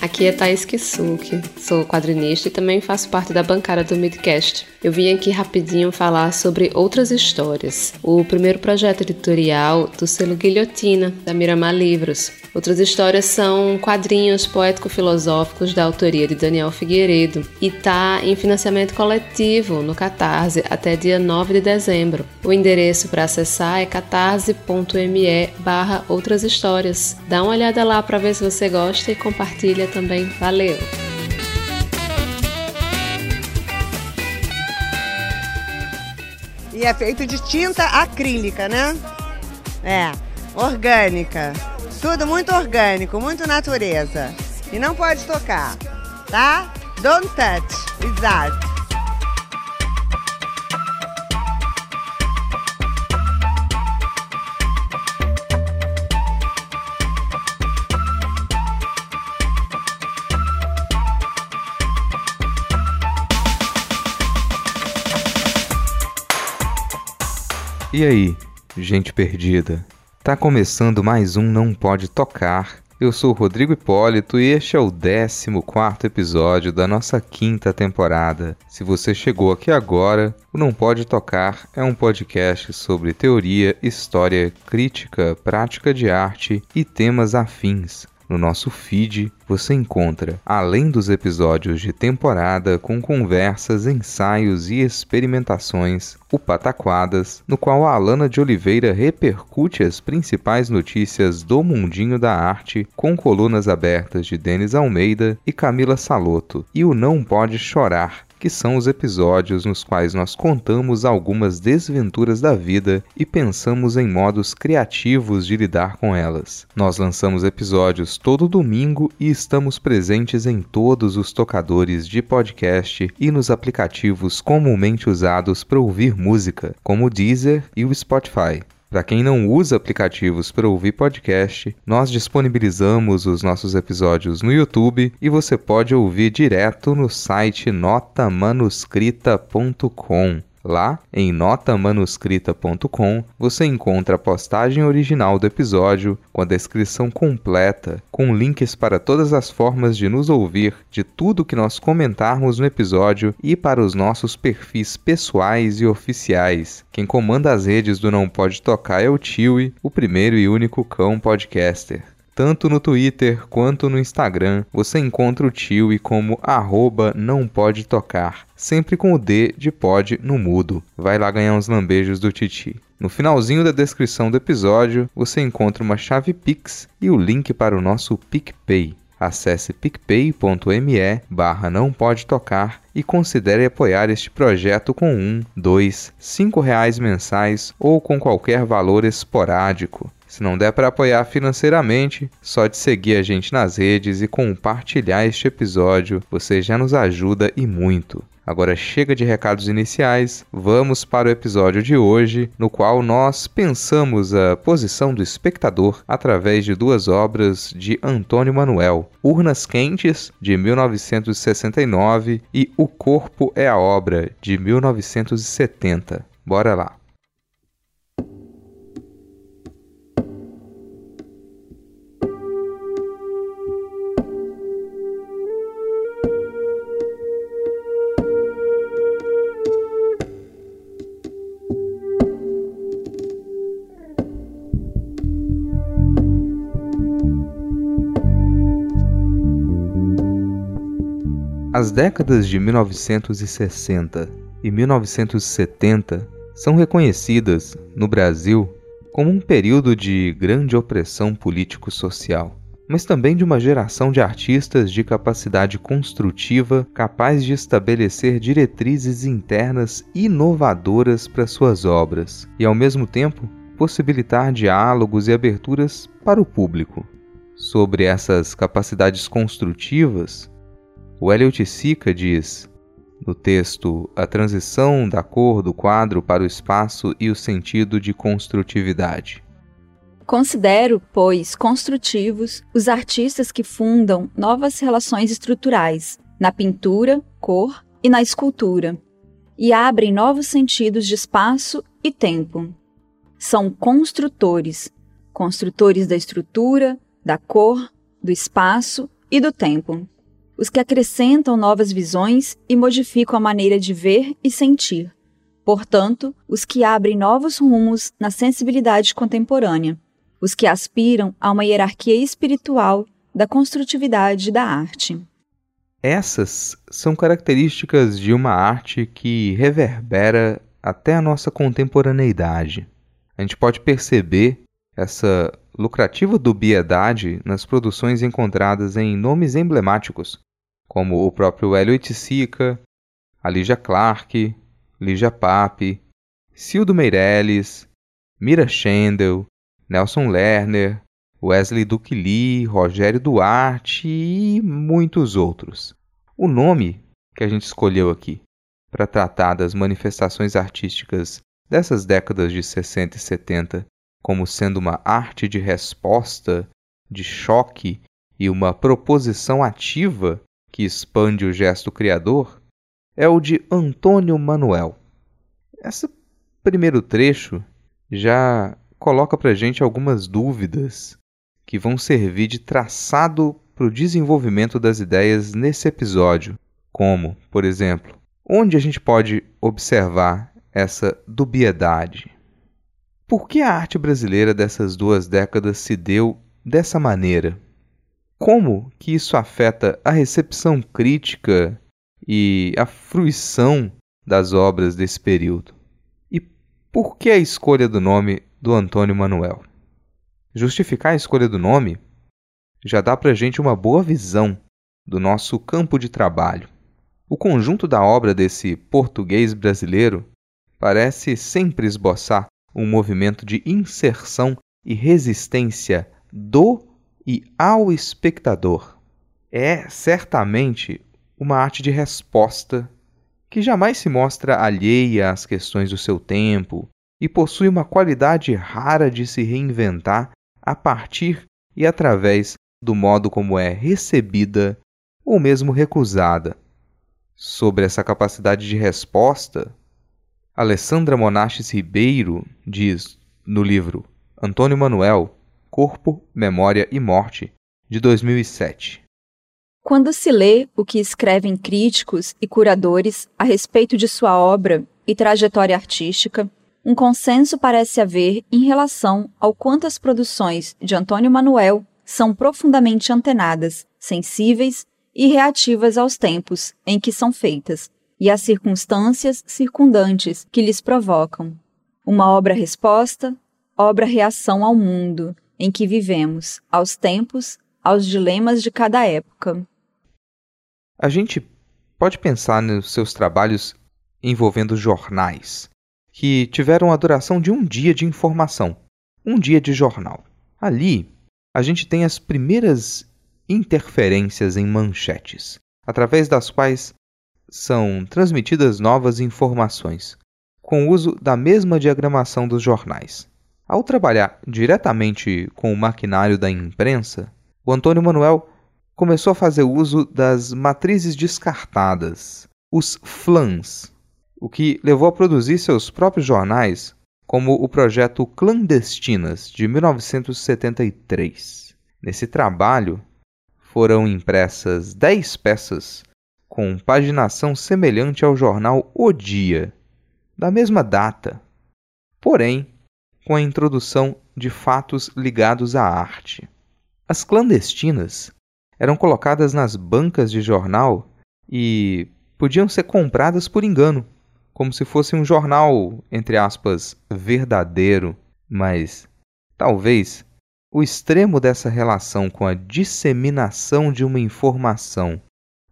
Aqui é Thaís Kisuki, sou quadrinista e também faço parte da bancada do Midcast. Eu vim aqui rapidinho falar sobre outras histórias. O primeiro projeto editorial do selo Guilhotina, da Miramar Livros. Outras histórias são quadrinhos poético-filosóficos da autoria de Daniel Figueiredo e tá em financiamento coletivo no Catarse até dia 9 de dezembro. O endereço para acessar é catarse.me barra outras histórias. Dá uma olhada lá para ver se você gosta e compartilha também. Valeu! E é feito de tinta acrílica, né? É, orgânica. Tudo muito orgânico, muito natureza. E não pode tocar, tá? Don't touch, exato. E aí, gente perdida? Tá começando mais um Não Pode Tocar. Eu sou Rodrigo Hipólito e este é o 14 episódio da nossa quinta temporada. Se você chegou aqui agora, o Não Pode Tocar é um podcast sobre teoria, história, crítica, prática de arte e temas afins. No nosso feed você encontra, além dos episódios de temporada com conversas, ensaios e experimentações, o Pataquadas, no qual a Alana de Oliveira repercute as principais notícias do mundinho da arte, com colunas abertas de Denis Almeida e Camila Saloto, e o Não Pode Chorar, que são os episódios nos quais nós contamos algumas desventuras da vida e pensamos em modos criativos de lidar com elas. Nós lançamos episódios todo domingo e estamos presentes em todos os tocadores de podcast e nos aplicativos comumente usados para ouvir música, como o Deezer e o Spotify. Para quem não usa aplicativos para ouvir podcast, nós disponibilizamos os nossos episódios no YouTube e você pode ouvir direto no site notamanuscrita.com. Lá, em notamanuscrita.com, você encontra a postagem original do episódio, com a descrição completa, com links para todas as formas de nos ouvir, de tudo que nós comentarmos no episódio e para os nossos perfis pessoais e oficiais. Quem comanda as redes do Não Pode Tocar é o Tiwi, o primeiro e único cão podcaster. Tanto no Twitter quanto no Instagram você encontra o Tiwi como arroba não pode tocar, sempre com o D de pod no mudo. Vai lá ganhar uns lambejos do Titi. No finalzinho da descrição do episódio você encontra uma chave Pix e o link para o nosso PicPay. Acesse picpay.me barra não pode tocar e considere apoiar este projeto com um, dois, cinco reais mensais ou com qualquer valor esporádico. Se não der para apoiar financeiramente, só de seguir a gente nas redes e compartilhar este episódio, você já nos ajuda e muito. Agora chega de recados iniciais, vamos para o episódio de hoje, no qual nós pensamos a posição do espectador através de duas obras de Antônio Manuel: Urnas Quentes, de 1969, e O Corpo é a Obra, de 1970. Bora lá! As décadas de 1960 e 1970 são reconhecidas, no Brasil, como um período de grande opressão político-social, mas também de uma geração de artistas de capacidade construtiva capaz de estabelecer diretrizes internas inovadoras para suas obras e, ao mesmo tempo, possibilitar diálogos e aberturas para o público. Sobre essas capacidades construtivas, o Elliot Sica diz, no texto A transição da cor do quadro para o espaço e o sentido de construtividade. Considero, pois, construtivos os artistas que fundam novas relações estruturais na pintura, cor e na escultura, e abrem novos sentidos de espaço e tempo. São construtores, construtores da estrutura, da cor, do espaço e do tempo. Os que acrescentam novas visões e modificam a maneira de ver e sentir. Portanto, os que abrem novos rumos na sensibilidade contemporânea. Os que aspiram a uma hierarquia espiritual da construtividade da arte. Essas são características de uma arte que reverbera até a nossa contemporaneidade. A gente pode perceber essa lucrativa dubiedade nas produções encontradas em nomes emblemáticos, como o próprio Hélio Sica, a Lígia Clark, Lígia Pape, Cildo Meirelles, Mira Schendel, Nelson Lerner, Wesley Duque Lee, Rogério Duarte e muitos outros. O nome que a gente escolheu aqui para tratar das manifestações artísticas dessas décadas de 60 e 70 como sendo uma arte de resposta, de choque e uma proposição ativa que expande o gesto criador, é o de Antônio Manuel. Esse primeiro trecho já coloca para gente algumas dúvidas que vão servir de traçado para o desenvolvimento das ideias nesse episódio, como, por exemplo, onde a gente pode observar essa dubiedade. Por que a arte brasileira dessas duas décadas se deu dessa maneira? Como que isso afeta a recepção crítica e a fruição das obras desse período? E por que a escolha do nome do Antônio Manuel? Justificar a escolha do nome já dá para a gente uma boa visão do nosso campo de trabalho. O conjunto da obra desse português brasileiro parece sempre esboçar um movimento de inserção e resistência do e ao espectador. É certamente uma arte de resposta que jamais se mostra alheia às questões do seu tempo e possui uma qualidade rara de se reinventar a partir e através do modo como é recebida ou mesmo recusada. Sobre essa capacidade de resposta, Alessandra Monastes Ribeiro diz no livro Antônio Manuel, Corpo, Memória e Morte, de 2007. Quando se lê o que escrevem críticos e curadores a respeito de sua obra e trajetória artística, um consenso parece haver em relação ao quanto as produções de Antônio Manuel são profundamente antenadas, sensíveis e reativas aos tempos em que são feitas e às circunstâncias circundantes que lhes provocam. Uma obra-resposta, obra-reação ao mundo em que vivemos, aos tempos, aos dilemas de cada época. A gente pode pensar nos seus trabalhos envolvendo jornais, que tiveram a duração de um dia de informação, um dia de jornal. Ali, a gente tem as primeiras interferências em manchetes, através das quais são transmitidas novas informações, com uso da mesma diagramação dos jornais. Ao trabalhar diretamente com o maquinário da imprensa, o Antônio Manuel começou a fazer uso das matrizes descartadas, os flans, o que levou a produzir seus próprios jornais, como o projeto Clandestinas, de 1973. Nesse trabalho, foram impressas dez peças com paginação semelhante ao jornal O Dia, da mesma data, porém com a introdução de fatos ligados à arte. As clandestinas eram colocadas nas bancas de jornal e podiam ser compradas por engano, como se fosse um jornal, entre aspas, verdadeiro, mas talvez o extremo dessa relação com a disseminação de uma informação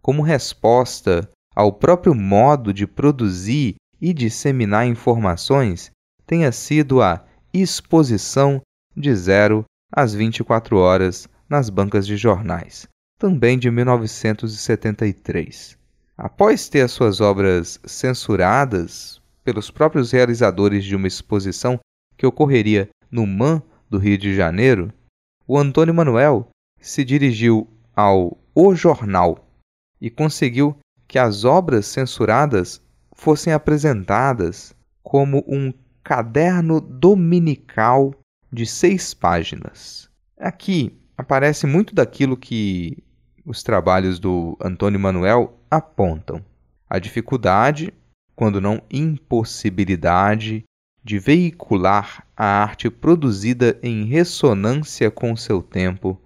como resposta ao próprio modo de produzir e disseminar informações tenha sido a exposição de 0 às 24 horas nas bancas de jornais, também de 1973. Após ter as suas obras censuradas pelos próprios realizadores de uma exposição que ocorreria no MAN do Rio de Janeiro, o Antônio Manuel se dirigiu ao O Jornal e conseguiu que as obras censuradas fossem apresentadas como um caderno dominical de seis páginas. Aqui aparece muito daquilo que os trabalhos do Antônio Manuel apontam a dificuldade, quando não impossibilidade, de veicular a arte produzida em ressonância com seu tempo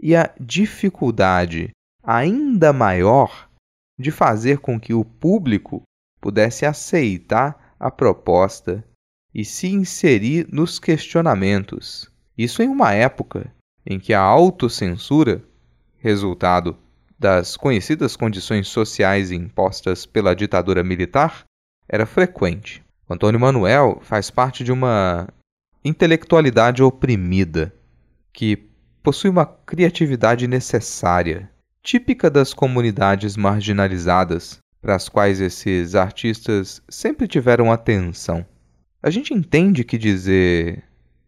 e a dificuldade ainda maior de fazer com que o público pudesse aceitar a proposta e se inserir nos questionamentos. Isso em uma época em que a autocensura, resultado das conhecidas condições sociais impostas pela ditadura militar, era frequente. Antônio Manuel faz parte de uma intelectualidade oprimida que possui uma criatividade necessária, típica das comunidades marginalizadas, para as quais esses artistas sempre tiveram atenção. A gente entende que dizer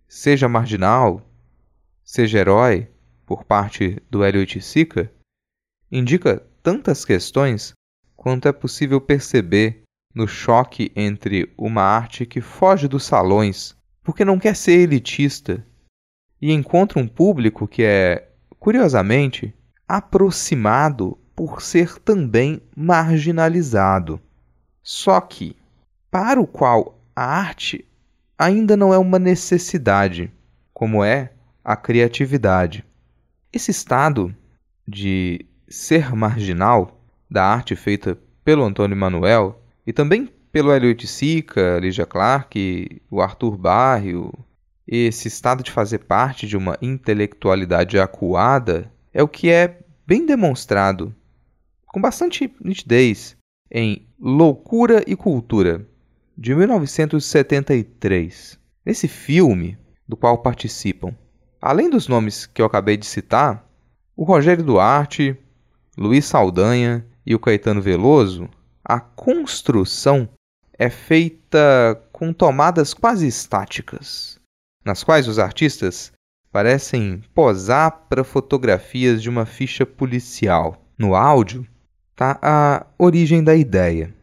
seja marginal, seja herói, por parte do Hélio Oiticica, indica tantas questões quanto é possível perceber no choque entre uma arte que foge dos salões porque não quer ser elitista e encontra um público que é, curiosamente, aproximado por ser também marginalizado. Só que, para o qual a arte ainda não é uma necessidade, como é a criatividade. Esse estado de ser marginal da arte feita pelo Antônio Manuel e também pelo Elliot Sica, Lígia Clark, o Arthur Barrio, esse estado de fazer parte de uma intelectualidade acuada é o que é bem demonstrado com bastante nitidez em Loucura e Cultura, de 1973. Nesse filme, do qual participam, além dos nomes que eu acabei de citar, o Rogério Duarte, Luiz Saldanha e o Caetano Veloso a construção é feita com tomadas quase estáticas, nas quais os artistas parecem posar para fotografias de uma ficha policial. No áudio está a origem da ideia.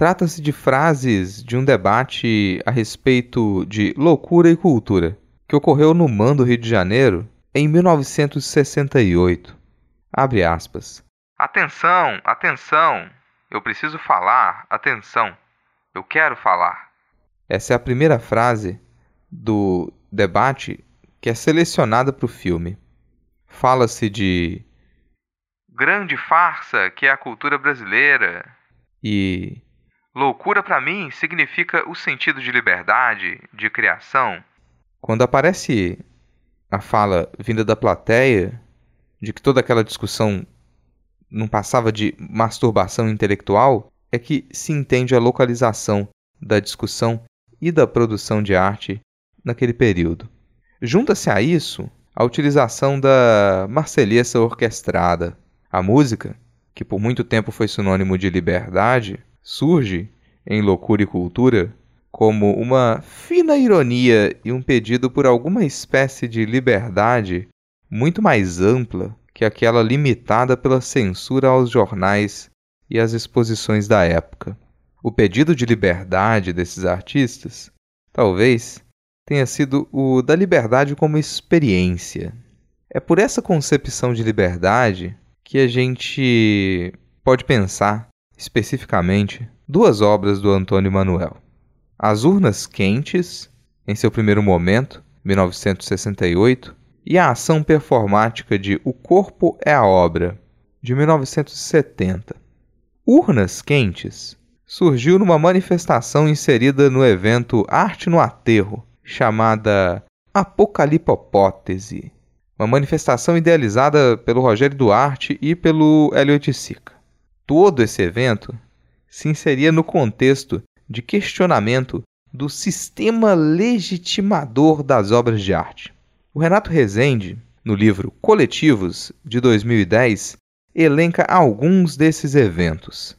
Trata-se de frases de um debate a respeito de loucura e cultura, que ocorreu no Mando Rio de Janeiro em 1968. Abre aspas. Atenção, atenção! Eu preciso falar. Atenção. Eu quero falar. Essa é a primeira frase do debate que é selecionada para o filme. Fala-se de grande farsa que é a cultura brasileira e loucura para mim significa o sentido de liberdade, de criação. Quando aparece a fala vinda da plateia de que toda aquela discussão não passava de masturbação intelectual, é que se entende a localização da discussão e da produção de arte naquele período. Junta-se a isso a utilização da marselhesa orquestrada. A música, que por muito tempo foi sinônimo de liberdade, surge em Loucura e Cultura como uma fina ironia e um pedido por alguma espécie de liberdade muito mais ampla que aquela limitada pela censura aos jornais e às exposições da época. O pedido de liberdade desses artistas talvez tenha sido o da liberdade como experiência. É por essa concepção de liberdade que a gente pode pensar, especificamente, duas obras do Antônio Manuel. As Urnas Quentes, em seu primeiro momento, 1968, e a ação performática de O Corpo é a Obra, de 1970. Urnas Quentes surgiu numa manifestação inserida no evento Arte no Aterro, chamada Apocalipopótese, uma manifestação idealizada pelo Rogério Duarte e pelo Elliot Sica. Todo esse evento se inseria no contexto de questionamento do sistema legitimador das obras de arte. O Renato Rezende, no livro Coletivos, de 2010, elenca alguns desses eventos.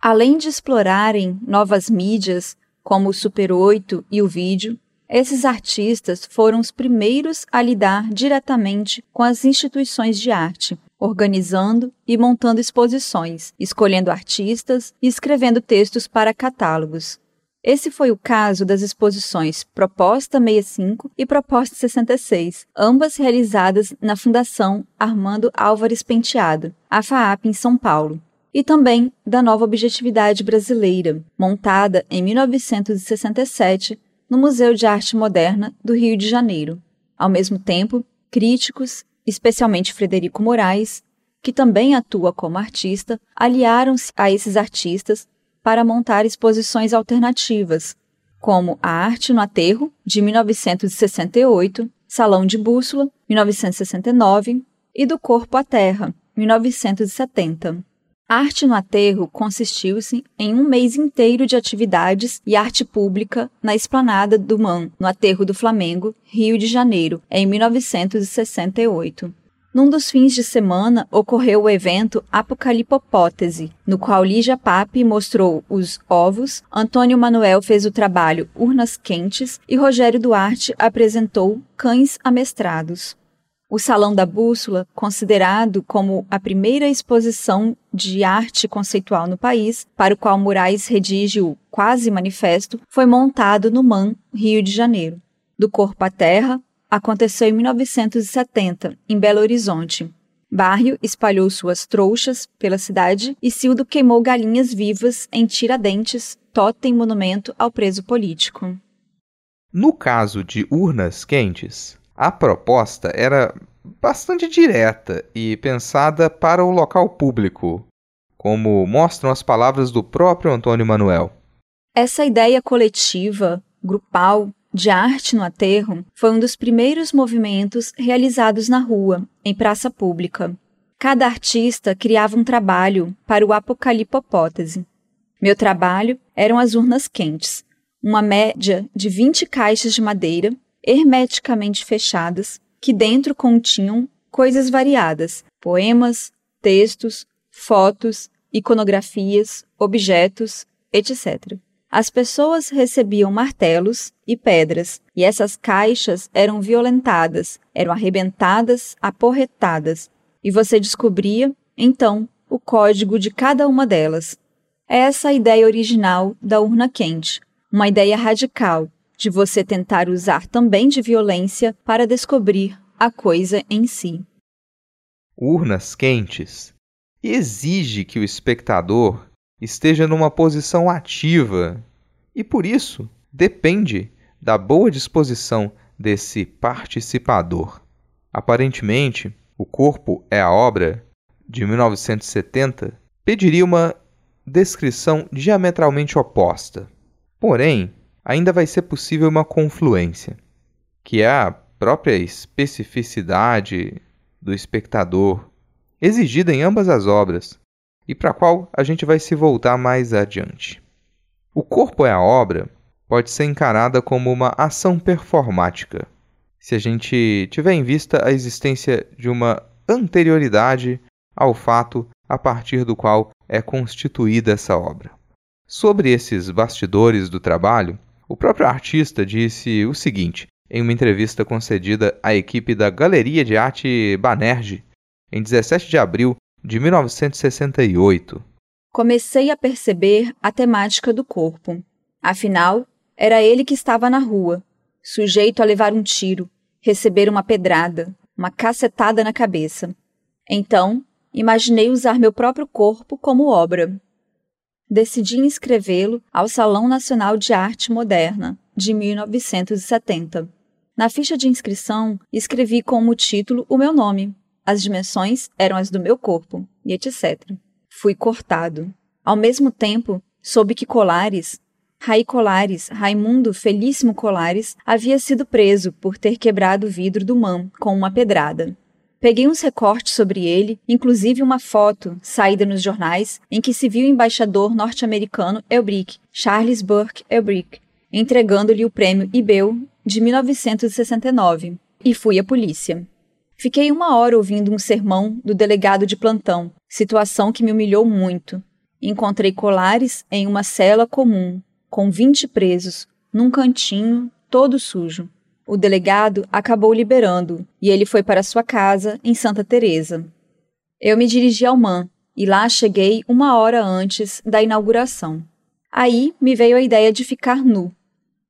Além de explorarem novas mídias, como o Super 8 e o vídeo, esses artistas foram os primeiros a lidar diretamente com as instituições de arte, organizando e montando exposições, escolhendo artistas e escrevendo textos para catálogos. Esse foi o caso das exposições Proposta 65 e Proposta 66, ambas realizadas na Fundação Armando Álvares Penteado, a FAAP em São Paulo, e também da Nova Objetividade Brasileira, montada em 1967 no Museu de Arte Moderna do Rio de Janeiro. Ao mesmo tempo, críticos, especialmente Frederico Moraes, que também atua como artista, aliaram-se a esses artistas para montar exposições alternativas, como A Arte no Aterro, de 1968, Salão de Bússola, 1969, e Do Corpo à Terra, 1970. Arte no Aterro consistiu-se em um mês inteiro de atividades e arte pública na esplanada do MAN, no Aterro do Flamengo, Rio de Janeiro, em 1968. Num dos fins de semana ocorreu o evento Apocalipopótese, no qual Lígia Pape mostrou os ovos, Antônio Manuel fez o trabalho Urnas Quentes e Rogério Duarte apresentou Cães Amestrados. O Salão da Bússola, considerado como a primeira exposição de arte conceitual no país, para o qual Moraes redige o Quase Manifesto, foi montado no MAN, Rio de Janeiro. Do Corpo à Terra, aconteceu em 1970, em Belo Horizonte. Barrio espalhou suas trouxas pela cidade e Cildo queimou galinhas vivas em Tiradentes, totem monumento ao preso político. No caso de urnas quentes, a proposta era bastante direta e pensada para o local público, como mostram as palavras do próprio Antônio Manuel. Essa ideia coletiva, grupal, de arte no aterro foi um dos primeiros movimentos realizados na rua, em praça pública. Cada artista criava um trabalho para o apocalipopótese. Meu trabalho eram as urnas quentes, uma média de 20 caixas de madeira, hermeticamente fechadas, que dentro continham coisas variadas: poemas, textos, fotos, iconografias, objetos, etc. As pessoas recebiam martelos e pedras, e essas caixas eram violentadas, eram arrebentadas, aporretadas, e você descobria, então, o código de cada uma delas. É essa a ideia original da urna quente, uma ideia radical de você tentar usar também de violência para descobrir a coisa em si. Urnas quentes exige que o espectador esteja numa posição ativa e, por isso, depende da boa disposição desse participador. Aparentemente, O Corpo é a Obra, de 1970, pediria uma descrição diametralmente oposta. Porém, ainda vai ser possível uma confluência, que é a própria especificidade do espectador, exigida em ambas as obras, e para a qual a gente vai se voltar mais adiante. O corpo é a obra pode ser encarada como uma ação performática, se a gente tiver em vista a existência de uma anterioridade ao fato a partir do qual é constituída essa obra. Sobre esses bastidores do trabalho, o próprio artista disse o seguinte em uma entrevista concedida à equipe da Galeria de Arte Banerje em 17 de abril de 1968. Comecei a perceber a temática do corpo. Afinal, era ele que estava na rua, sujeito a levar um tiro, receber uma pedrada, uma cacetada na cabeça. Então, imaginei usar meu próprio corpo como obra. Decidi inscrevê-lo ao Salão Nacional de Arte Moderna, de 1970. Na ficha de inscrição, escrevi como título o meu nome, as dimensões eram as do meu corpo, e etc. Fui cortado. Ao mesmo tempo, soube que Colares, Rai Colares, Raimundo Felíssimo Colares, havia sido preso por ter quebrado o vidro do MAM com uma pedrada. Peguei uns recortes sobre ele, inclusive uma foto, saída nos jornais, em que se viu o embaixador norte-americano Elbrick, Charles Burke Elbrick, entregando-lhe o prêmio Ibel de 1969, e fui à polícia. Fiquei uma hora ouvindo um sermão do delegado de plantão, situação que me humilhou muito. Encontrei Colares em uma cela comum, com vinte presos, num cantinho, todo sujo. O delegado acabou liberando e ele foi para sua casa em Santa Teresa. Eu me dirigi ao MAN e lá cheguei uma hora antes da inauguração. Aí me veio a ideia de ficar nu.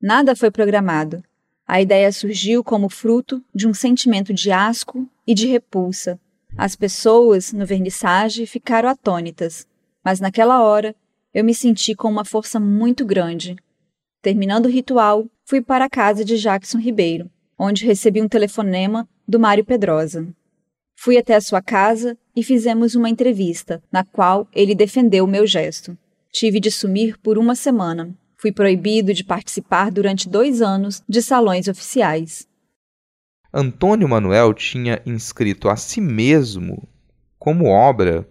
Nada foi programado. A ideia surgiu como fruto de um sentimento de asco e de repulsa. As pessoas no vernissage ficaram atônitas, mas naquela hora eu me senti com uma força muito grande. Terminando o ritual, fui para a casa de Jackson Ribeiro, onde recebi um telefonema do Mário Pedrosa. Fui até a sua casa e fizemos uma entrevista, na qual ele defendeu o meu gesto. Tive de sumir por uma semana. Fui proibido de participar durante dois anos de salões oficiais. Antônio Manuel tinha inscrito a si mesmo como obra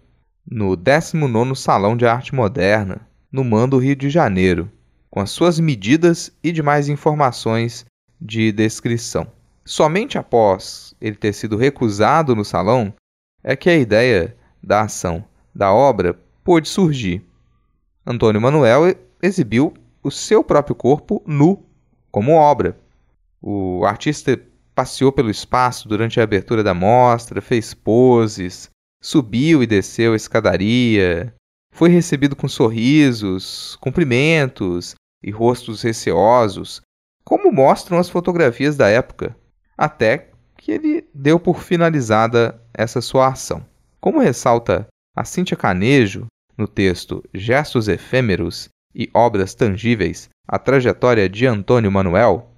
no 19º Salão de Arte Moderna, no Mando Rio de Janeiro, com as suas medidas e demais informações de descrição. Somente após ele ter sido recusado no salão é que a ideia da ação da obra pôde surgir. Antônio Manuel exibiu o seu próprio corpo nu como obra. O artista passeou pelo espaço durante a abertura da mostra, fez poses, subiu e desceu a escadaria, foi recebido com sorrisos, cumprimentos e rostos receosos, como mostram as fotografias da época até que ele deu por finalizada essa sua ação. Como ressalta a Cíntia Canejo no texto Gestos Efêmeros e Obras Tangíveis, a trajetória de Antônio Manuel,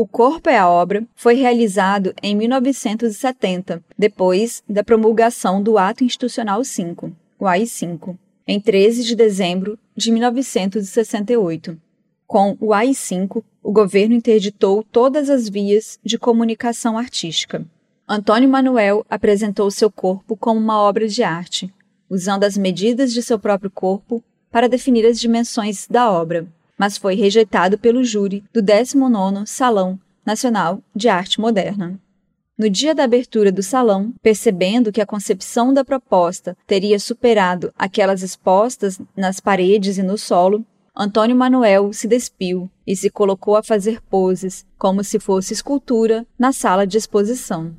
o Corpo é a Obra foi realizado em 1970, depois da promulgação do Ato Institucional 5, o AI-5, em 13 de dezembro de 1968. Com o AI-5, o governo interditou todas as vias de comunicação artística. Antônio Manuel apresentou seu corpo como uma obra de arte, usando as medidas de seu próprio corpo para definir as dimensões da obra, mas foi rejeitado pelo júri do 19º Salão Nacional de Arte Moderna. No dia da abertura do salão, percebendo que a concepção da proposta teria superado aquelas expostas nas paredes e no solo, Antônio Manuel se despiu e se colocou a fazer poses, como se fosse escultura, na sala de exposição.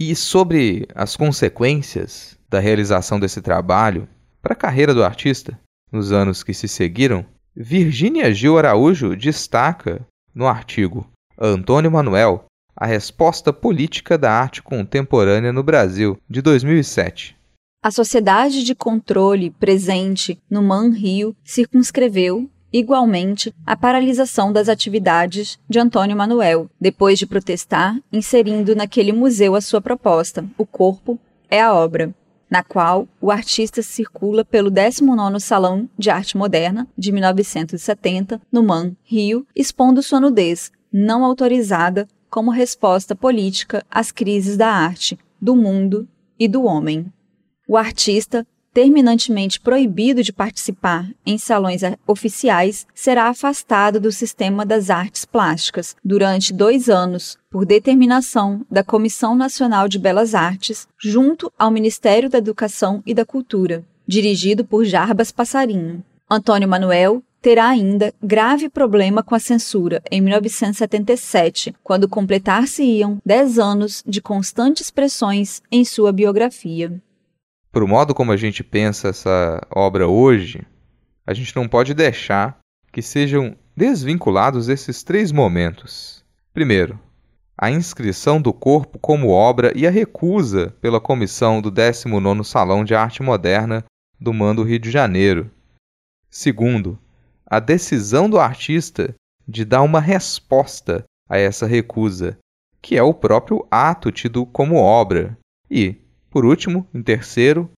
E sobre as consequências da realização desse trabalho para a carreira do artista nos anos que se seguiram, Virgínia Gil Araújo destaca no artigo Antônio Manuel, a resposta política da arte contemporânea no Brasil, de 2007. A sociedade de controle presente no Man Rio circunscreveu, igualmente, a paralisação das atividades de Antônio Manuel, depois de protestar, inserindo naquele museu a sua proposta: O Corpo é a Obra, na qual o artista circula pelo 19º Salão de Arte Moderna de 1970, no Man Rio, expondo sua nudez, não autorizada, como resposta política às crises da arte, do mundo e do homem o artista, terminantemente proibido de participar em salões oficiais, será afastado do sistema das artes plásticas durante dois anos, por determinação da Comissão Nacional de Belas Artes, junto ao Ministério da Educação e da Cultura, dirigido por Jarbas Passarinho. Antônio Manuel terá ainda grave problema com a censura em 1977, quando completar-se-iam dez anos de constantes pressões em sua biografia para o modo como a gente pensa essa obra hoje, a gente não pode deixar que sejam desvinculados esses três momentos. Primeiro, a inscrição do corpo como obra e a recusa pela comissão do 19º Salão de Arte Moderna do Mando Rio de Janeiro. Segundo, a decisão do artista de dar uma resposta a essa recusa, que é o próprio ato tido como obra. E, por último, em terceiro,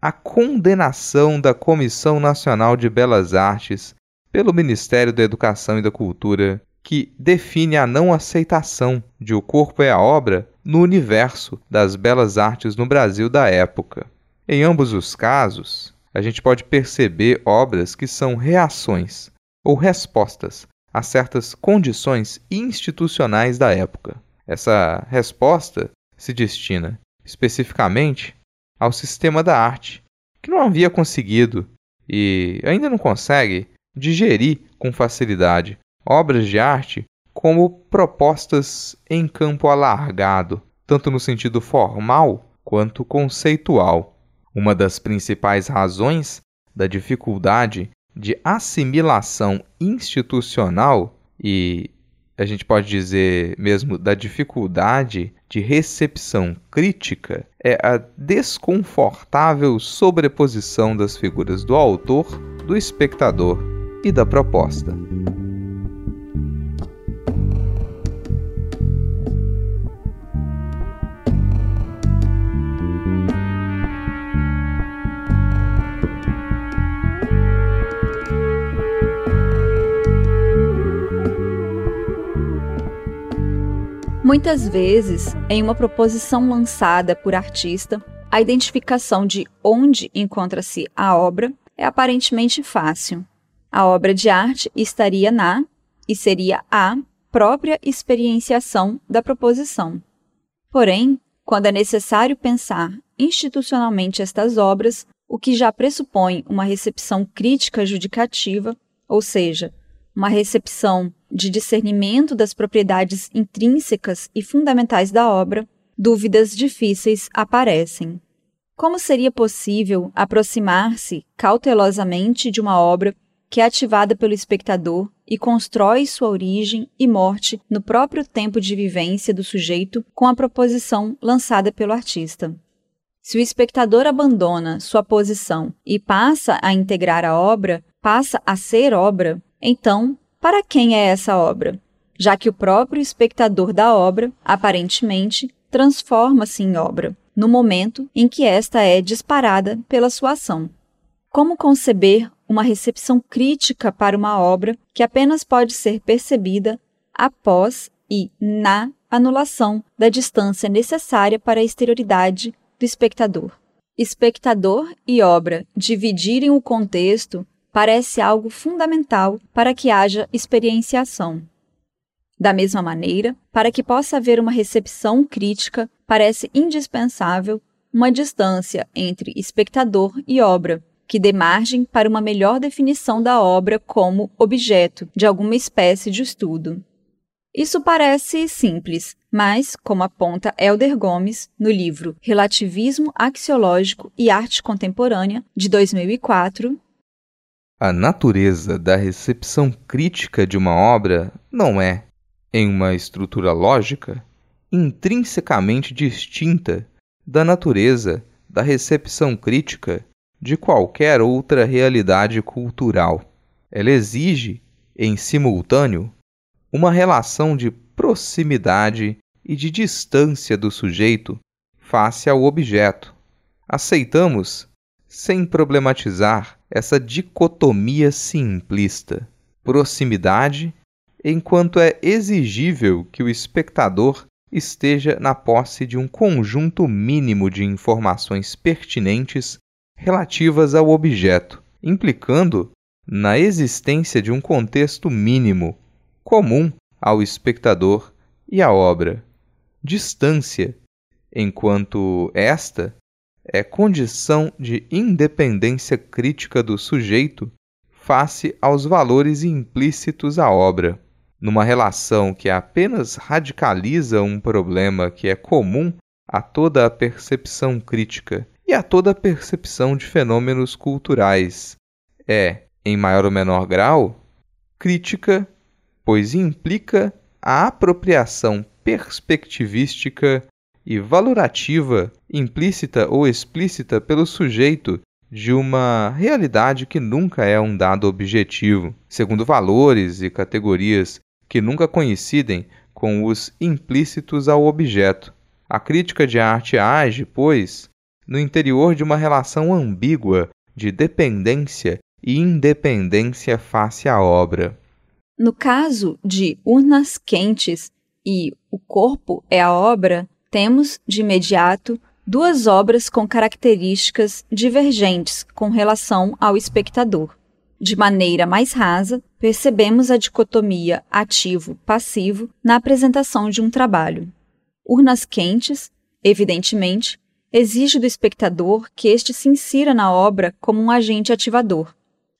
a condenação da Comissão Nacional de Belas Artes pelo Ministério da Educação e da Cultura, que define a não aceitação de O Corpo é a Obra no universo das belas artes no Brasil da época. Em ambos os casos, a gente pode perceber obras que são reações ou respostas a certas condições institucionais da época. Essa resposta se destina especificamente ao sistema da arte, que não havia conseguido e ainda não consegue digerir com facilidade obras de arte como propostas em campo alargado, tanto no sentido formal quanto conceitual. Uma das principais razões da dificuldade de assimilação institucional e a gente pode dizer mesmo da dificuldade de recepção crítica é a desconfortável sobreposição das figuras do autor, do espectador e da proposta. Muitas vezes, em uma proposição lançada por artista, a identificação de onde encontra-se a obra é aparentemente fácil. A obra de arte estaria na e seria a própria experienciação da proposição. Porém, quando é necessário pensar institucionalmente estas obras, o que já pressupõe uma recepção crítica judicativa, ou seja, uma recepção de discernimento das propriedades intrínsecas e fundamentais da obra, dúvidas difíceis aparecem. Como seria possível aproximar-se cautelosamente de uma obra que é ativada pelo espectador e constrói sua origem e morte no próprio tempo de vivência do sujeito com a proposição lançada pelo artista? Se o espectador abandona sua posição e passa a integrar a obra, passa a ser obra, então para quem é essa obra? Já que o próprio espectador da obra, aparentemente, transforma-se em obra, no momento em que esta é disparada pela sua ação. Como conceber uma recepção crítica para uma obra que apenas pode ser percebida após e na anulação da distância necessária para a exterioridade do espectador? Espectador e obra dividirem o contexto parece algo fundamental para que haja experienciação. Da mesma maneira, para que possa haver uma recepção crítica, parece indispensável uma distância entre espectador e obra, que dê margem para uma melhor definição da obra como objeto de alguma espécie de estudo. Isso parece simples, mas, como aponta Helder Gomes no livro Relativismo Axiológico e Arte Contemporânea, de 2004, a natureza da recepção crítica de uma obra não é, em uma estrutura lógica, intrinsecamente distinta da natureza da recepção crítica de qualquer outra realidade cultural. Ela exige, em simultâneo, uma relação de proximidade e de distância do sujeito face ao objeto. Aceitamos, sem problematizar, essa dicotomia simplista, proximidade, enquanto é exigível que o espectador esteja na posse de um conjunto mínimo de informações pertinentes relativas ao objeto, implicando na existência de um contexto mínimo comum ao espectador e à obra. Distância, enquanto esta é condição de independência crítica do sujeito face aos valores implícitos à obra, numa relação que apenas radicaliza um problema que é comum a toda a percepção crítica e a toda a percepção de fenômenos culturais. É, em maior ou menor grau, crítica, pois implica a apropriação perspectivística e valorativa, implícita ou explícita pelo sujeito de uma realidade que nunca é um dado objetivo, segundo valores e categorias que nunca coincidem com os implícitos ao objeto. A crítica de arte age, pois, no interior de uma relação ambígua de dependência e independência face à obra. No caso de urnas quentes e o corpo é a obra, temos, de imediato, duas obras com características divergentes com relação ao espectador. De maneira mais rasa, percebemos a dicotomia ativo-passivo na apresentação de um trabalho. Urnas quentes, evidentemente, exige do espectador que este se insira na obra como um agente ativador.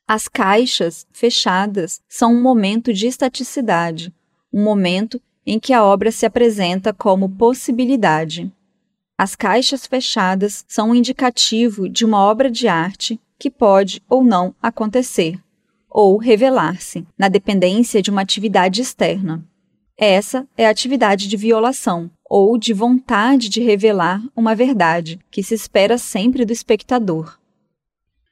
As caixas fechadas são um momento de estaticidade, um momento em que a obra se apresenta como possibilidade. As caixas fechadas são um indicativo de uma obra de arte que pode ou não acontecer, ou revelar-se, na dependência de uma atividade externa. Essa é a atividade de violação, ou de vontade de revelar uma verdade, que se espera sempre do espectador.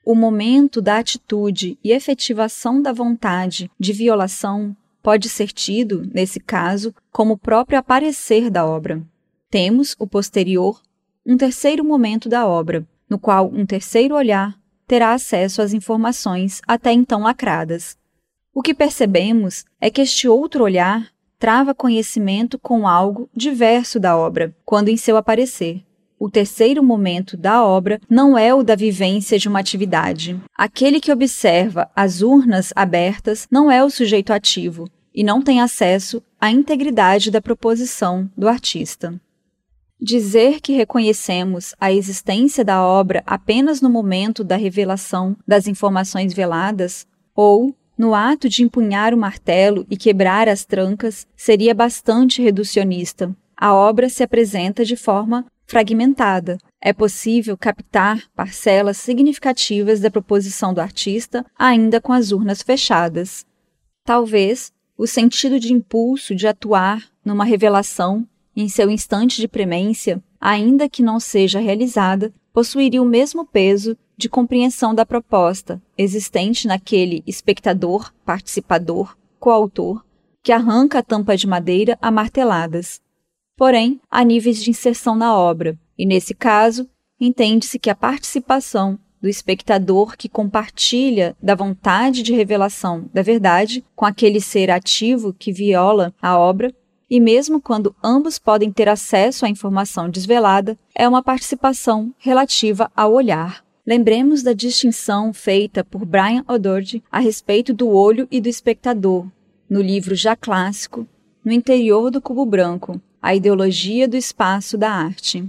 O momento da atitude e efetivação da vontade de violação pode ser tido, nesse caso, como o próprio aparecer da obra. Temos o posterior, um terceiro momento da obra, no qual um terceiro olhar terá acesso às informações até então lacradas. O que percebemos é que este outro olhar trava conhecimento com algo diverso da obra, quando em seu aparecer. O terceiro momento da obra não é o da vivência de uma atividade. Aquele que observa as urnas abertas não é o sujeito ativo e não tem acesso à integridade da proposição do artista. Dizer que reconhecemos a existência da obra apenas no momento da revelação das informações veladas, ou no ato de empunhar o martelo e quebrar as trancas, seria bastante reducionista. A obra se apresenta de forma fragmentada. É possível captar parcelas significativas da proposição do artista ainda com as urnas fechadas. Talvez o sentido de impulso de atuar numa revelação em seu instante de premência, ainda que não seja realizada, possuiria o mesmo peso de compreensão da proposta existente naquele espectador, participador, coautor, que arranca a tampa de madeira a marteladas. Porém, há níveis de inserção na obra, e nesse caso, entende-se que a participação do espectador que compartilha da vontade de revelação da verdade com aquele ser ativo que viola a obra e mesmo quando ambos podem ter acesso à informação desvelada, é uma participação relativa ao olhar. Lembremos da distinção feita por Brian O'Doherty a respeito do olho e do espectador, no livro já clássico, No Interior do Cubo Branco, A Ideologia do Espaço da Arte.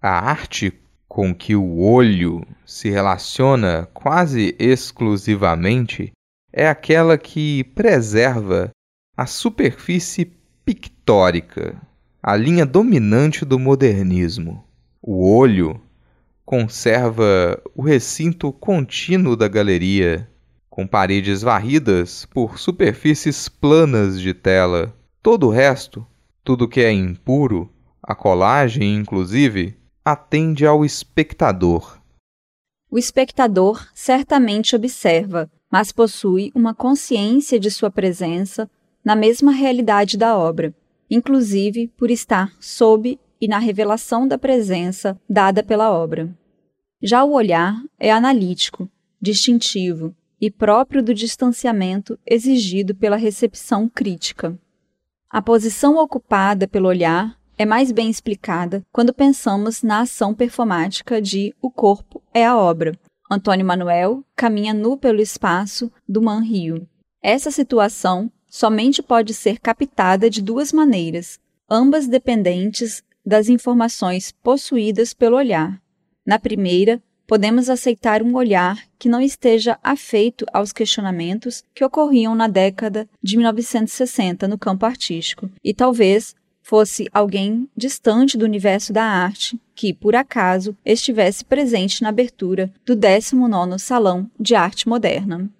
A arte com que o olho se relaciona quase exclusivamente é aquela que preserva a superfície pictórica, a linha dominante do modernismo. O olho conserva o recinto contínuo da galeria, com paredes varridas por superfícies planas de tela. Todo o resto, tudo que é impuro, a colagem inclusive, atende ao espectador. O espectador certamente observa, mas possui uma consciência de sua presença na mesma realidade da obra, inclusive por estar sob e na revelação da presença dada pela obra. Já o olhar é analítico, distintivo e próprio do distanciamento exigido pela recepção crítica. A posição ocupada pelo olhar é mais bem explicada quando pensamos na ação performática de O Corpo é a Obra. Antônio Manuel caminha nu pelo espaço do Man Rio. Essa situação somente pode ser captada de duas maneiras, ambas dependentes das informações possuídas pelo olhar. Na primeira, podemos aceitar um olhar que não esteja afeito aos questionamentos que ocorriam na década de 1960 no campo artístico, e talvez fosse alguém distante do universo da arte que, por acaso, estivesse presente na abertura do 19º Salão de Arte Moderna.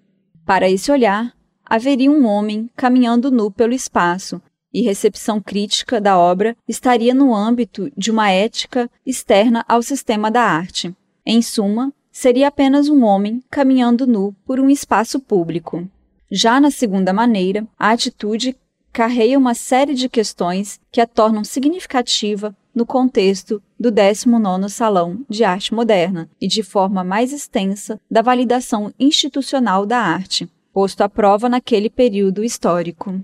Para esse olhar, haveria um homem caminhando nu pelo espaço, e recepção crítica da obra estaria no âmbito de uma ética externa ao sistema da arte. Em suma, seria apenas um homem caminhando nu por um espaço público. Já na segunda maneira, a atitude carreia uma série de questões que a tornam significativa no contexto do 19º Salão de Arte Moderna e de forma mais extensa da validação institucional da arte, posto à prova naquele período histórico.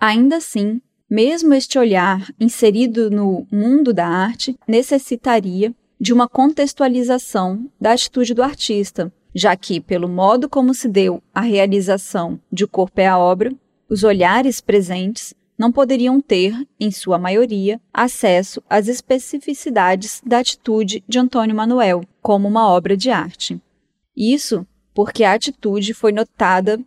Ainda assim, mesmo este olhar inserido no mundo da arte necessitaria de uma contextualização da atitude do artista, já que, pelo modo como se deu a realização de O Corpo é a Obra, os olhares presentes não poderiam ter, em sua maioria, acesso às especificidades da atitude de Antônio Manuel como uma obra de arte. Isso porque a atitude foi notada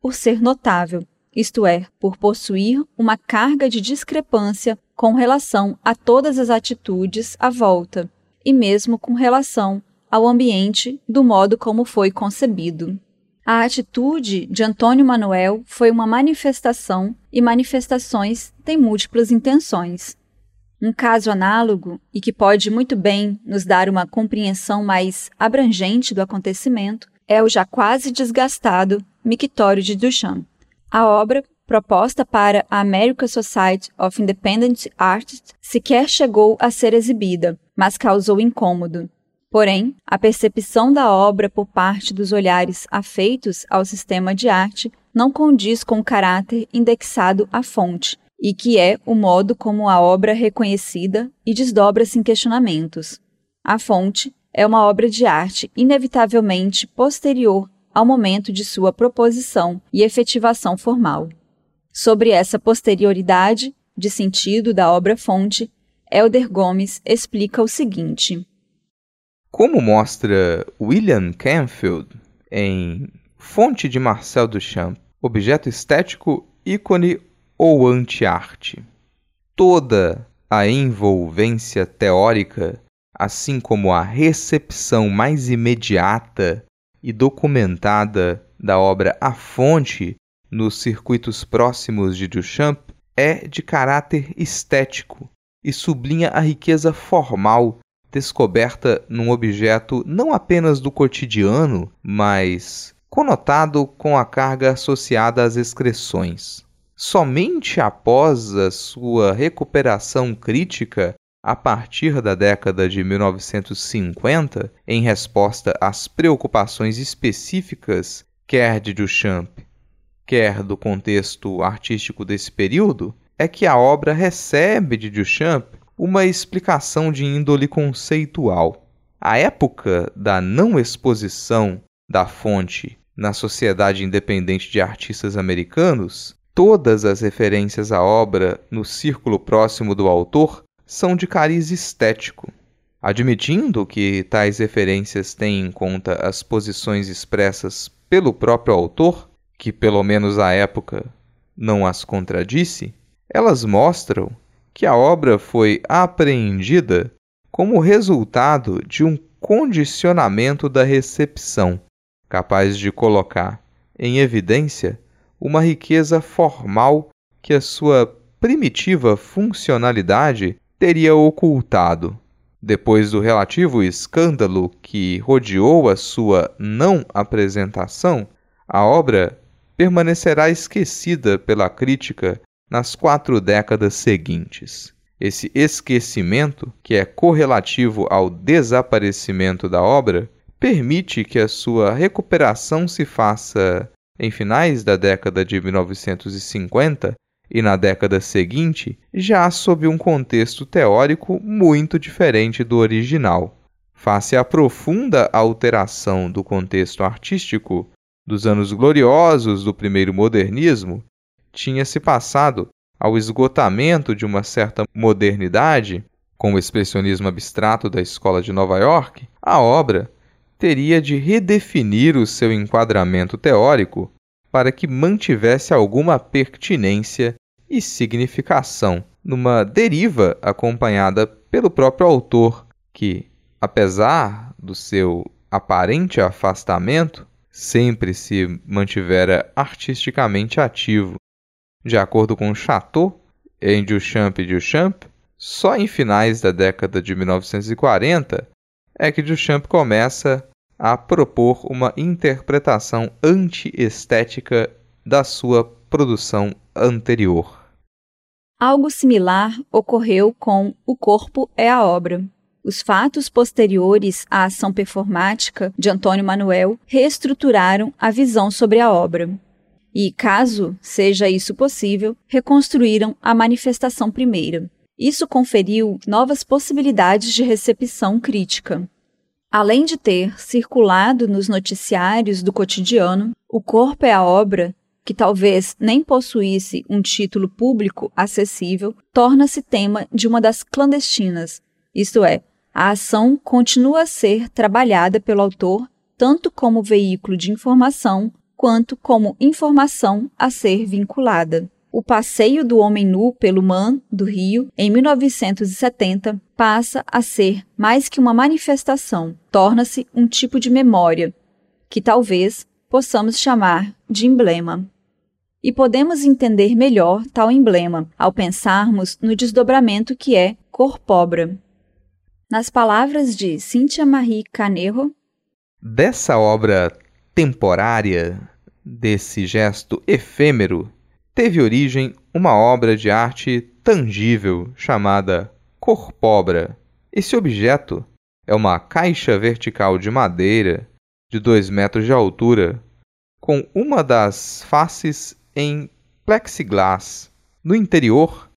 por ser notável, isto é, por possuir uma carga de discrepância com relação a todas as atitudes à volta, e mesmo com relação ao ambiente do modo como foi concebido. A atitude de Antônio Manuel foi uma manifestação e manifestações têm múltiplas intenções. Um caso análogo e que pode muito bem nos dar uma compreensão mais abrangente do acontecimento é o já quase desgastado Mictório de Duchamp. A obra, proposta para a American Society of Independent Artists, sequer chegou a ser exibida, mas causou incômodo. Porém, a percepção da obra por parte dos olhares afeitos ao sistema de arte não condiz com o caráter indexado à fonte, e que é o modo como a obra é reconhecida e desdobra-se em questionamentos. A fonte é uma obra de arte inevitavelmente posterior ao momento de sua proposição e efetivação formal. Sobre essa posterioridade de sentido da obra-fonte, Elder Gomes explica o seguinte. Como mostra William Canfield em Fonte de Marcel Duchamp, objeto estético, ícone ou anti-arte. Toda a envolvência teórica, assim como a recepção mais imediata e documentada da obra à fonte nos circuitos próximos de Duchamp, é de caráter estético e sublinha a riqueza formal descoberta num objeto não apenas do cotidiano, mas conotado com a carga associada às excreções. Somente após a sua recuperação crítica a partir da década de 1950, em resposta às preocupações específicas quer de Duchamp, quer do contexto artístico desse período, é que a obra recebe de Duchamp uma explicação de índole conceitual. A época da não exposição da fonte na Sociedade Independente de Artistas Americanos, todas as referências à obra no círculo próximo do autor são de cariz estético. Admitindo que tais referências têm em conta as posições expressas pelo próprio autor, que pelo menos à época não as contradisse, elas mostram que a obra foi apreendida como resultado de um condicionamento da recepção, capaz de colocar em evidência uma riqueza formal que a sua primitiva funcionalidade teria ocultado. Depois do relativo escândalo que rodeou a sua não apresentação, a obra permanecerá esquecida pela crítica nas quatro décadas seguintes. Esse esquecimento, que é correlativo ao desaparecimento da obra, permite que a sua recuperação se faça em finais da década de 1950 e na década seguinte, já sob um contexto teórico muito diferente do original. Face à profunda alteração do contexto artístico dos anos gloriosos do primeiro modernismo, tinha se passado ao esgotamento de uma certa modernidade, com o expressionismo abstrato da escola de Nova York, a obra teria de redefinir o seu enquadramento teórico para que mantivesse alguma pertinência e significação, numa deriva acompanhada pelo próprio autor, que, apesar do seu aparente afastamento, sempre se mantivera artisticamente ativo de acordo com Chateau, em Duchamp e Duchamp, só em finais da década de 1940 é que Duchamp começa a propor uma interpretação anti-estética da sua produção anterior. Algo similar ocorreu com O Corpo é a Obra. Os fatos posteriores à ação performática de Antônio Manuel reestruturaram a visão sobre a obra e, caso seja isso possível, reconstruíram a manifestação primeira. Isso conferiu novas possibilidades de recepção crítica. Além de ter circulado nos noticiários do cotidiano, O Corpo é a Obra, que talvez nem possuísse um título público acessível, torna-se tema de uma das clandestinas, isto é, a ação continua a ser trabalhada pelo autor tanto como veículo de informação quanto como informação a ser vinculada. O passeio do homem nu pelo Man do Rio, em 1970, passa a ser mais que uma manifestação, torna-se um tipo de memória, que talvez possamos chamar de emblema. E podemos entender melhor tal emblema ao pensarmos no desdobramento que é corpóbra. Nas palavras de Cynthia Marie Canerro, dessa obra temporária, desse gesto efêmero, teve origem uma obra de arte tangível chamada corpóbra. Esse objeto é uma caixa vertical de madeira de 2 metros de altura, com uma das faces em plexiglass. No interior,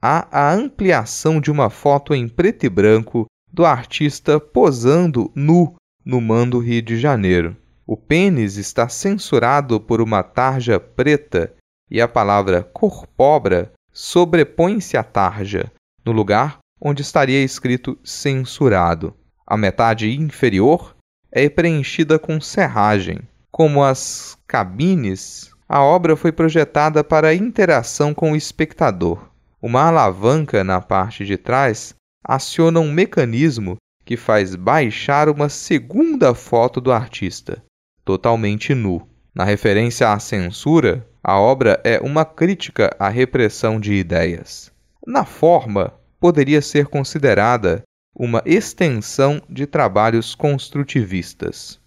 há a ampliação de uma foto em preto e branco do artista posando nu no Mando Rio de Janeiro. O pênis está censurado por uma tarja preta e a palavra corpóbra sobrepõe-se à tarja, no lugar onde estaria escrito censurado. A metade inferior é preenchida com serragem. Como as cabines, a obra foi projetada para interação com o espectador. Uma alavanca na parte de trás aciona um mecanismo que faz baixar uma segunda foto do artista, totalmente nu. Na referência à censura, a obra é uma crítica à repressão de ideias. Na forma, poderia ser considerada uma extensão de trabalhos construtivistas.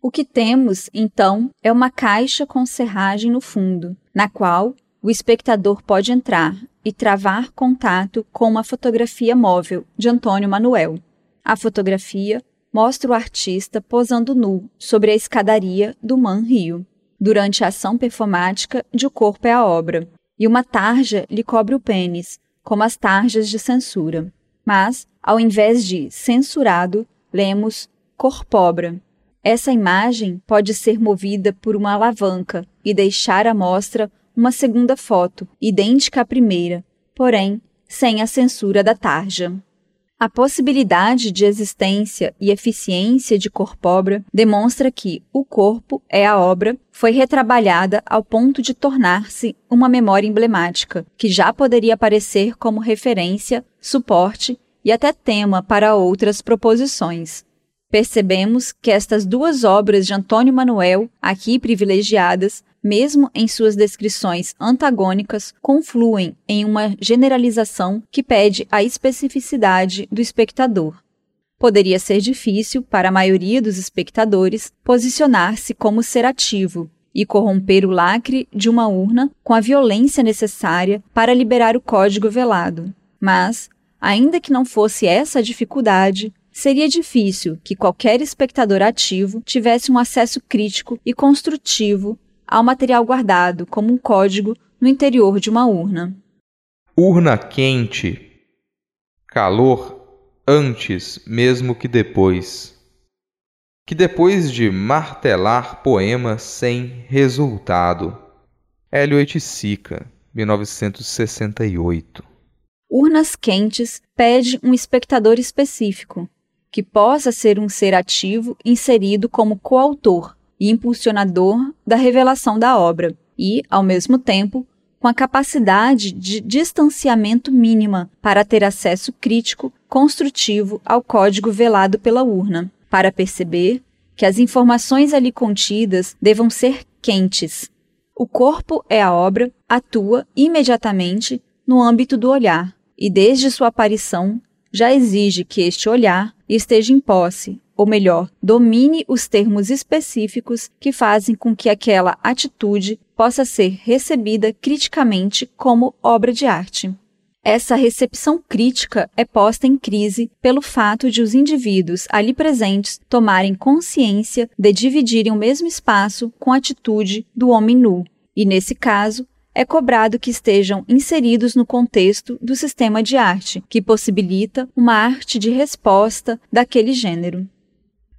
O que temos, então, é uma caixa com serragem no fundo, na qual o espectador pode entrar e travar contato com uma fotografia móvel de Antônio Manuel. A fotografia mostra o artista posando nu sobre a escadaria do Man Rio, durante a ação performática de O Corpo é a Obra, e uma tarja lhe cobre o pênis, como as tarjas de censura. Mas, ao invés de censurado, lemos corpobra. Essa imagem pode ser movida por uma alavanca e deixar à mostra uma segunda foto, idêntica à primeira, porém sem a censura da tarja. A possibilidade de existência e eficiência de corpobra demonstra que o corpo é a obra foi retrabalhada ao ponto de tornar-se uma memória emblemática, que já poderia aparecer como referência, suporte e até tema para outras proposições. Percebemos que estas duas obras de Antônio Manuel, aqui privilegiadas, mesmo em suas descrições antagônicas, confluem em uma generalização que pede a especificidade do espectador. Poderia ser difícil, para a maioria dos espectadores, posicionar-se como ser ativo e corromper o lacre de uma urna com a violência necessária para liberar o código velado. Mas, ainda que não fosse essa a dificuldade, seria difícil que qualquer espectador ativo tivesse um acesso crítico e construtivo ao material guardado como um código no interior de uma urna. Urna quente. Calor antes mesmo que depois. Que depois de martelar poema sem resultado. Hélio Sica, 1968. Urnas Quentes pede um espectador específico, que possa ser um ser ativo inserido como coautor e impulsionador da revelação da obra, e, ao mesmo tempo, com a capacidade de distanciamento mínima para ter acesso crítico, construtivo ao código velado pela urna, para perceber que as informações ali contidas devam ser quentes. O corpo é a obra, atua imediatamente no âmbito do olhar, e desde sua aparição já exige que este olhar esteja em posse, ou melhor, domine os termos específicos que fazem com que aquela atitude possa ser recebida criticamente como obra de arte. Essa recepção crítica é posta em crise pelo fato de os indivíduos ali presentes tomarem consciência de dividirem o mesmo espaço com a atitude do homem nu, e nesse caso, é cobrado que estejam inseridos no contexto do sistema de arte, que possibilita uma arte de resposta daquele gênero.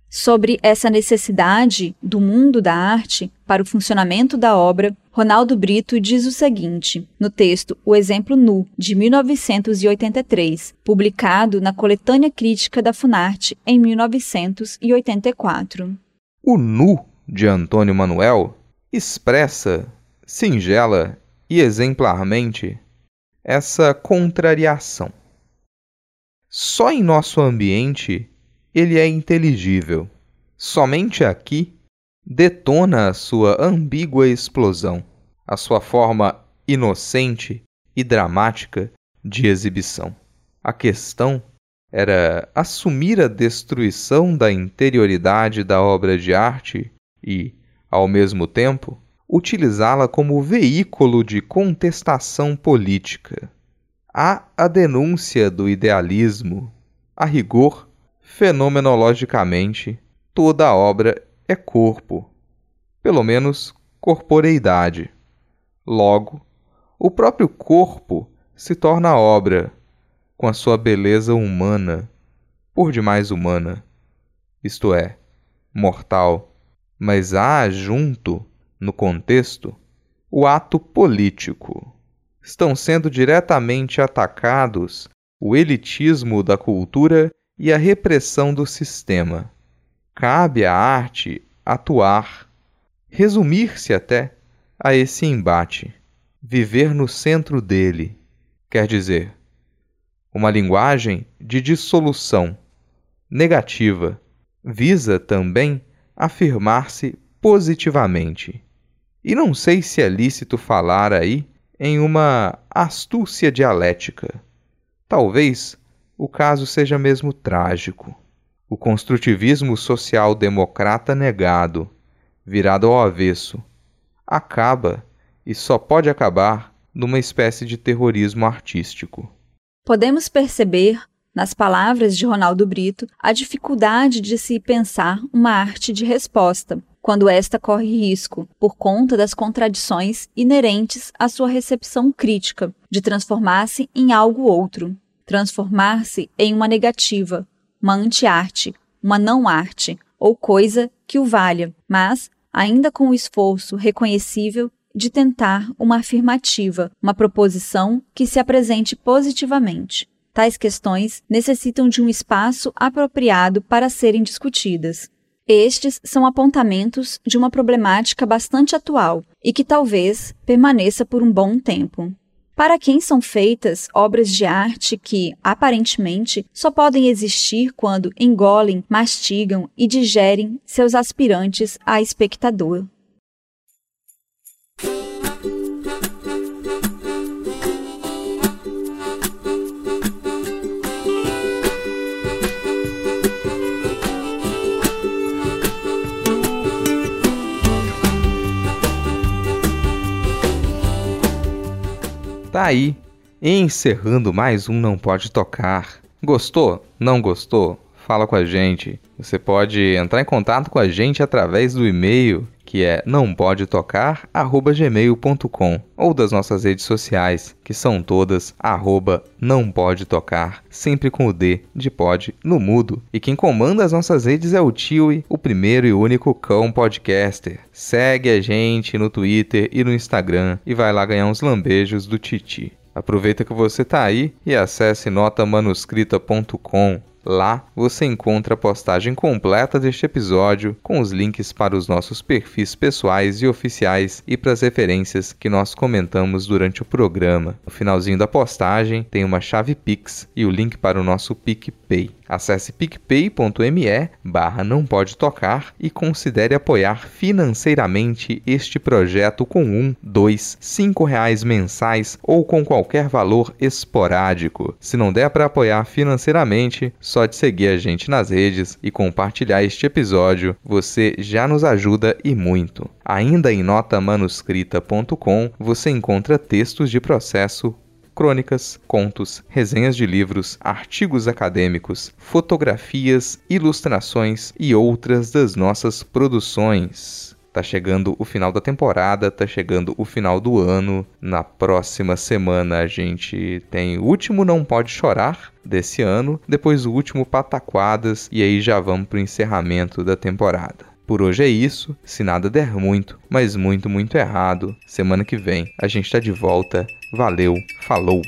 Sobre essa necessidade do mundo da arte para o funcionamento da obra, Ronaldo Brito diz o seguinte, no texto O Exemplo Nu, de 1983, publicado na Coletânea Crítica da Funarte em 1984. O Nu, de Antônio Manuel, expressa, singela e exemplarmente, essa contrariação. Só em nosso ambiente ele é inteligível. Somente aqui detona a sua ambígua explosão, a sua forma inocente e dramática de exibição. A questão era assumir a destruição da interioridade da obra de arte e, ao mesmo tempo, utilizá-la como veículo de contestação política. Há a denúncia do idealismo. A rigor, fenomenologicamente, toda obra é corpo, pelo menos corporeidade. Logo, o próprio corpo se torna obra, com a sua beleza humana, por demais humana, isto é, mortal, mas há junto, no contexto, o ato político. Estão sendo diretamente atacados o elitismo da cultura e a repressão do sistema. Cabe à arte atuar, resumir-se até a esse embate, viver no centro dele, quer dizer, uma linguagem de dissolução negativa, visa também afirmar-se positivamente. E não sei se é lícito falar aí em uma astúcia dialética. Talvez o caso seja mesmo trágico. O construtivismo social-democrata negado, virado ao avesso, acaba e só pode acabar numa espécie de terrorismo artístico. Podemos perceber, nas palavras de Ronaldo Brito, a dificuldade de se pensar uma arte de resposta, quando esta corre risco, por conta das contradições inerentes à sua recepção crítica, de transformar-se em algo outro, transformar-se em uma negativa, uma anti-arte, uma não-arte, ou coisa que o valha, mas ainda com o esforço reconhecível de tentar uma afirmativa, uma proposição que se apresente positivamente. Tais questões necessitam de um espaço apropriado para serem discutidas. Estes são apontamentos de uma problemática bastante atual e que talvez permaneça por um bom tempo. Para quem são feitas obras de arte que, aparentemente, só podem existir quando engolem, mastigam e digerem seus aspirantes a espectador. Tá aí, encerrando mais um Não Pode Tocar. Gostou? Não gostou? Fala com a gente. Você pode entrar em contato com a gente através do e-mail que é nãopodetocar@gmail.com ou das nossas redes sociais, que são todas arroba não pode tocar, sempre com o D de pod no mudo. E quem comanda as nossas redes é o Tiwi, o primeiro e único cão podcaster. Segue a gente no Twitter e no Instagram e vai lá ganhar uns lambejos do Titi. Aproveita que você tá aí e acesse notamanuscrita.com Lá você encontra a postagem completa deste episódio, com os links para os nossos perfis pessoais e oficiais e para as referências que nós comentamos durante o programa. No finalzinho da postagem tem uma chave Pix e o link para o nosso PicPay. Acesse picpay.me barra não pode tocar e considere apoiar financeiramente este projeto com um, dois, cinco reais mensais ou com qualquer valor esporádico. Se não der para apoiar financeiramente, só de seguir a gente nas redes e compartilhar este episódio, você já nos ajuda e muito. Ainda em notamanuscrita.com você encontra textos de processo crônicas, contos, resenhas de livros, artigos acadêmicos, fotografias, ilustrações e outras das nossas produções. Tá chegando o final da temporada, tá chegando o final do ano. Na próxima semana a gente tem o último Não Pode Chorar desse ano, depois o último Pataquadas e aí já vamos pro encerramento da temporada. Por hoje é isso, se nada der muito, mas muito, muito errado. Semana que vem a gente tá de volta. Valeu, falou!